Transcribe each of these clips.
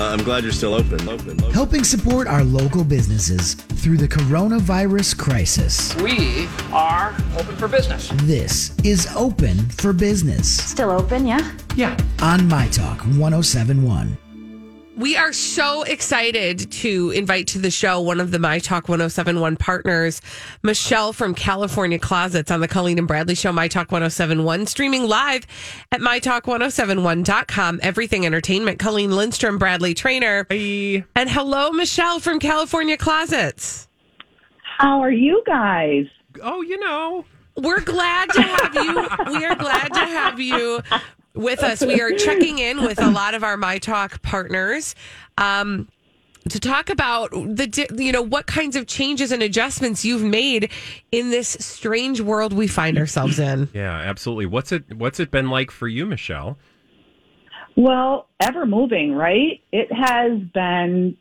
Uh, I'm glad you're still open. Open. open. helping support our local businesses through the coronavirus crisis. We are open for business. This is Open for Business Still open, yeah? Yeah. on My Talk 1071. We are so excited to invite to the show one of the My Talk 1071 partners, Michele from California Closets on the Colleen and Bradley Show, My Talk 1071, streaming live at MyTalk1071.com. Everything Entertainment. Colleen Lindstrom, Bradley Traynor. Hey. And hello, Michele from California Closets. How are you guys? Oh, you know. We're glad to have you. We are glad to have you with us. We are checking in with a lot of our My Talk partners. Um, to talk about the you know what kinds of changes and adjustments you've made in this strange world we find ourselves in. Yeah, absolutely. What's it what's it been like for you, Michele? Well, ever moving, right? It has been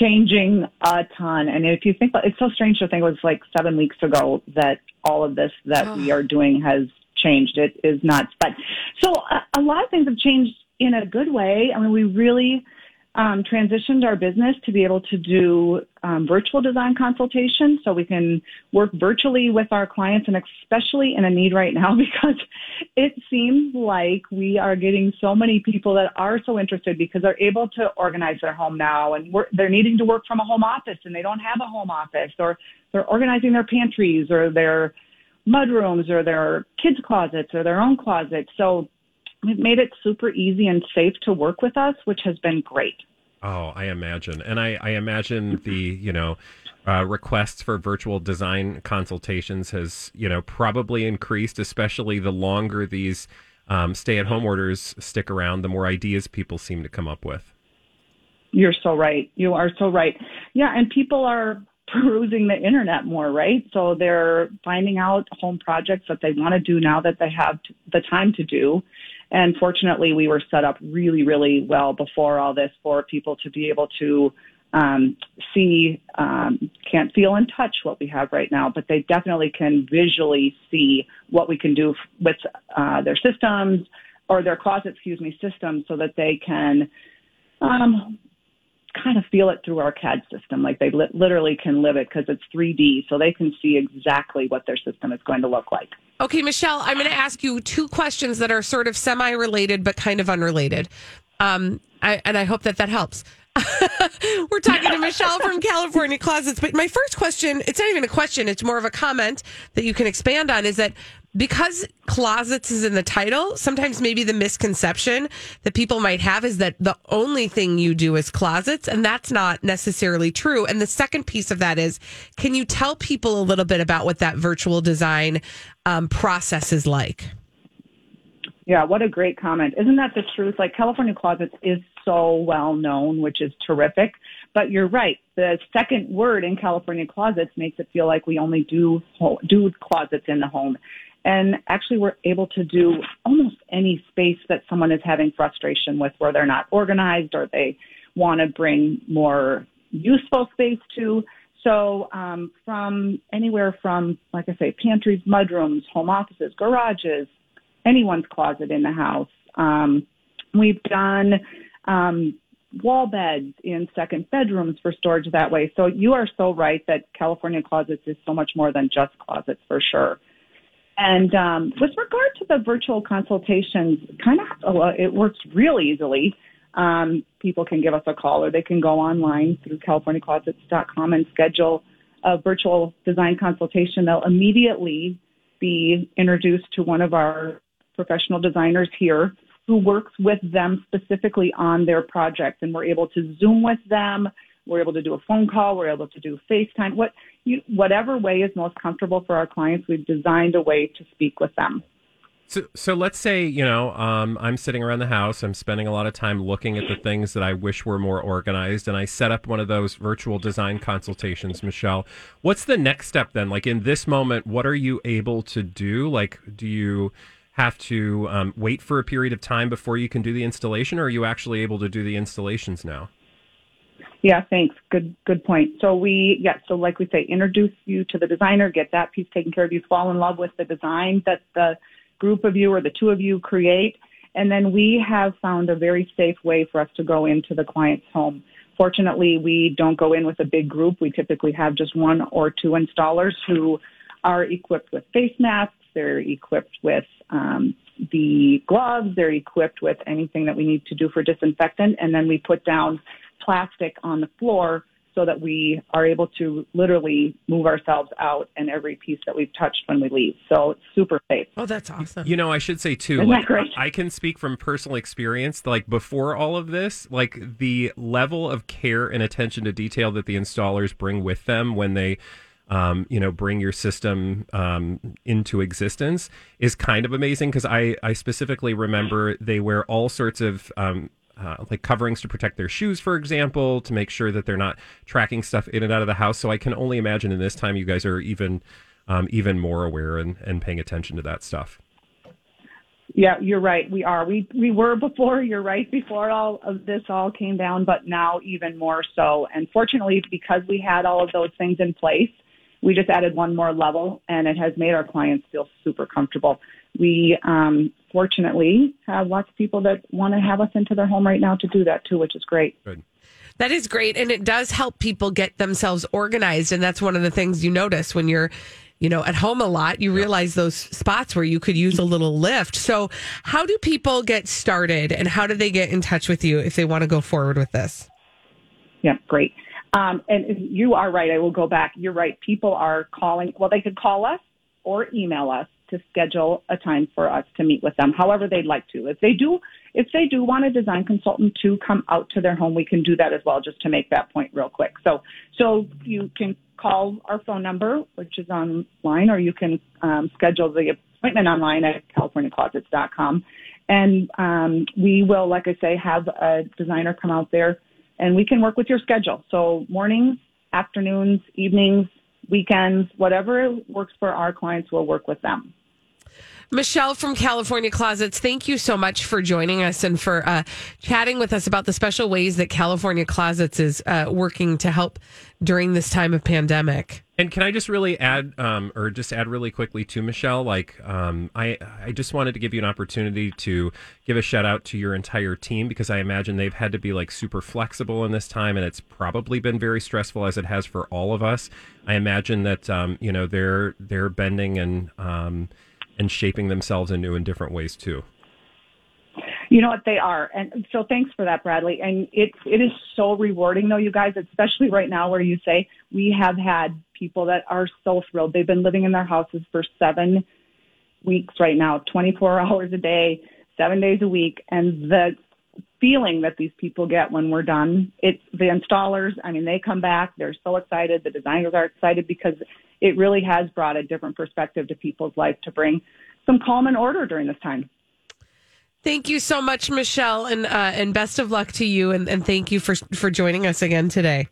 changing a ton. And if you think about it's so strange to think it was like seven weeks ago that all of this that we are doing has changed. It is nuts. But so a, a lot of things have changed in a good way. I mean, we really um, transitioned our business to be able to do um, virtual design consultation so we can work virtually with our clients and especially in a need right now because it seems like we are getting so many people that are so interested because they're able to organize their home now and they're needing to work from a home office and they don't have a home office or they're organizing their pantries or their mudrooms or their kids closets or their own closets. So We've made it super easy and safe to work with us, which has been great. Oh, I imagine. And I, I imagine the, you know, uh, requests for virtual design consultations has, you know, probably increased, especially the longer these um, stay at home orders stick around, the more ideas people seem to come up with. You're so right. You are so right. Yeah, and people are perusing the internet more, right? So they're finding out home projects that they want to do now that they have the time to do. And fortunately, we were set up really, really well before all this for people to be able to um, see, um, can't feel and touch what we have right now, but they definitely can visually see what we can do with uh, their systems or their closet, excuse me, systems so that they can um, kind of feel it through our CAD system. Like they li- literally can live it because it's 3D, so they can see exactly what their system is going to look like. Okay, Michele, I'm going to ask you two questions that are sort of semi related but kind of unrelated. Um, I, and I hope that that helps. We're talking to Michele from California Closets. But my first question, it's not even a question, it's more of a comment that you can expand on is that because closets is in the title, sometimes maybe the misconception that people might have is that the only thing you do is closets, and that's not necessarily true. And the second piece of that is can you tell people a little bit about what that virtual design um, process is like? Yeah, what a great comment. Isn't that the truth? Like California Closets is so well known, which is terrific. But you're right. The second word in California Closets makes it feel like we only do do closets in the home. And actually, we're able to do almost any space that someone is having frustration with, where they're not organized or they want to bring more useful space to. So, um, from anywhere from, like I say, pantries, mudrooms, home offices, garages, anyone's closet in the house. Um, we've done um, wall beds in second bedrooms for storage that way. So you are so right that California Closets is so much more than just closets for sure. And um, with regard to the virtual consultations, kind of it works real easily. Um, people can give us a call or they can go online through CaliforniaClosets.com and schedule a virtual design consultation. They'll immediately be introduced to one of our professional designers here who works with them specifically on their project. And we're able to Zoom with them. We're able to do a phone call. We're able to do FaceTime. What, you, whatever way is most comfortable for our clients, we've designed a way to speak with them. So, so let's say you know um, I'm sitting around the house. I'm spending a lot of time looking at the things that I wish were more organized, and I set up one of those virtual design consultations. Michele, what's the next step then? Like in this moment, what are you able to do? Like, do you have to um, wait for a period of time before you can do the installation, or are you actually able to do the installations now? Yeah, thanks. Good, good point. So we, yeah, so like we say, introduce you to the designer, get that piece taken care of. You fall in love with the design that the group of you or the two of you create, And then we have found a very safe way for us to go into the client's home. Fortunately, we don't go in with a big group. We typically have just one or two installers who are equipped with face masks. They're equipped with um, the gloves. They're equipped with anything that we need to do for disinfectant. And then we put down plastic on the floor so that we are able to literally move ourselves out and every piece that we've touched when we leave. So it's super safe. Oh, that's awesome. You know, I should say too, Isn't like that great? I can speak from personal experience. Like before all of this, like the level of care and attention to detail that the installers bring with them when they, um, you know, bring your system um, into existence is kind of amazing. Because I, I specifically remember they wear all sorts of. Um, uh, like coverings to protect their shoes, for example, to make sure that they're not tracking stuff in and out of the house. So I can only imagine in this time you guys are even um, even more aware and, and paying attention to that stuff. Yeah, you're right. We are. We we were before. You're right. Before all of this all came down, but now even more so. And fortunately, because we had all of those things in place, we just added one more level, and it has made our clients feel super comfortable. We um, fortunately have lots of people that want to have us into their home right now to do that too, which is great. Good. That is great. And it does help people get themselves organized. And that's one of the things you notice when you're, you know, at home a lot. You realize those spots where you could use a little lift. So, how do people get started and how do they get in touch with you if they want to go forward with this? Yeah, great. Um, and you are right. I will go back. You're right. People are calling. Well, they could call us or email us to schedule a time for us to meet with them, however they'd like to. If they do, if they do want a design consultant to come out to their home, we can do that as well. Just to make that point real quick. So, so you can call our phone number, which is online, or you can um, schedule the appointment online at californiaclosets.com. And um, we will, like I say, have a designer come out there and we can work with your schedule. So mornings, afternoons, evenings, weekends, whatever works for our clients, we'll work with them. Michele from California Closets, thank you so much for joining us and for uh, chatting with us about the special ways that California Closets is uh, working to help during this time of pandemic. And can I just really add, um, or just add really quickly to Michele? Like, um, I I just wanted to give you an opportunity to give a shout out to your entire team because I imagine they've had to be like super flexible in this time, and it's probably been very stressful as it has for all of us. I imagine that um, you know they're they're bending and um, and shaping themselves in new and different ways too. You know what they are, and so thanks for that, Bradley. And it it is so rewarding, though, you guys, especially right now where you say we have had people that are so thrilled. They've been living in their houses for seven weeks right now, 24 hours a day, seven days a week, and the feeling that these people get when we're done. It's the installers. I mean, they come back. They're so excited. The designers are excited because it really has brought a different perspective to people's life to bring some calm and order during this time. Thank you so much, Michele, and uh, and best of luck to you, and, and thank you for for joining us again today.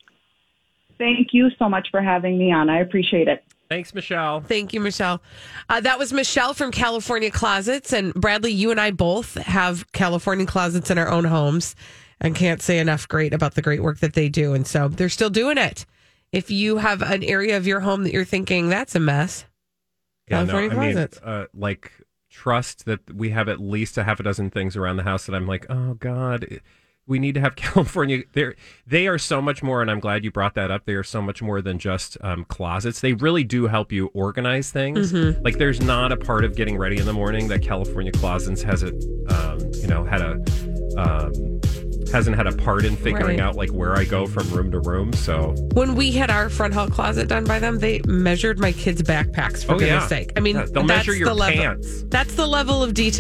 Thank you so much for having me on. I appreciate it. Thanks, Michele. Thank you, Michele. Uh, that was Michele from California Closets. And Bradley, you and I both have California Closets in our own homes and can't say enough great about the great work that they do. And so they're still doing it. If you have an area of your home that you're thinking that's a mess, California I mean, Closets. uh, like trust that we have at least a half a dozen things around the house that I'm like, oh God, we need to have California. They they are so much more, and I'm glad you brought that up. They are so much more than just um, closets. They really do help you organize things. Mm-hmm. Like there's not a part of getting ready in the morning that California Closets has a, um, you know, had a. Um, hasn't had a part in figuring Right. out like where I go from room to room. So when we had our front hall closet done by them, they measured my kids' backpacks for Oh, goodness yeah. sake. I mean, Yeah, they'll that's measure your the level, pants. That's the level of detail.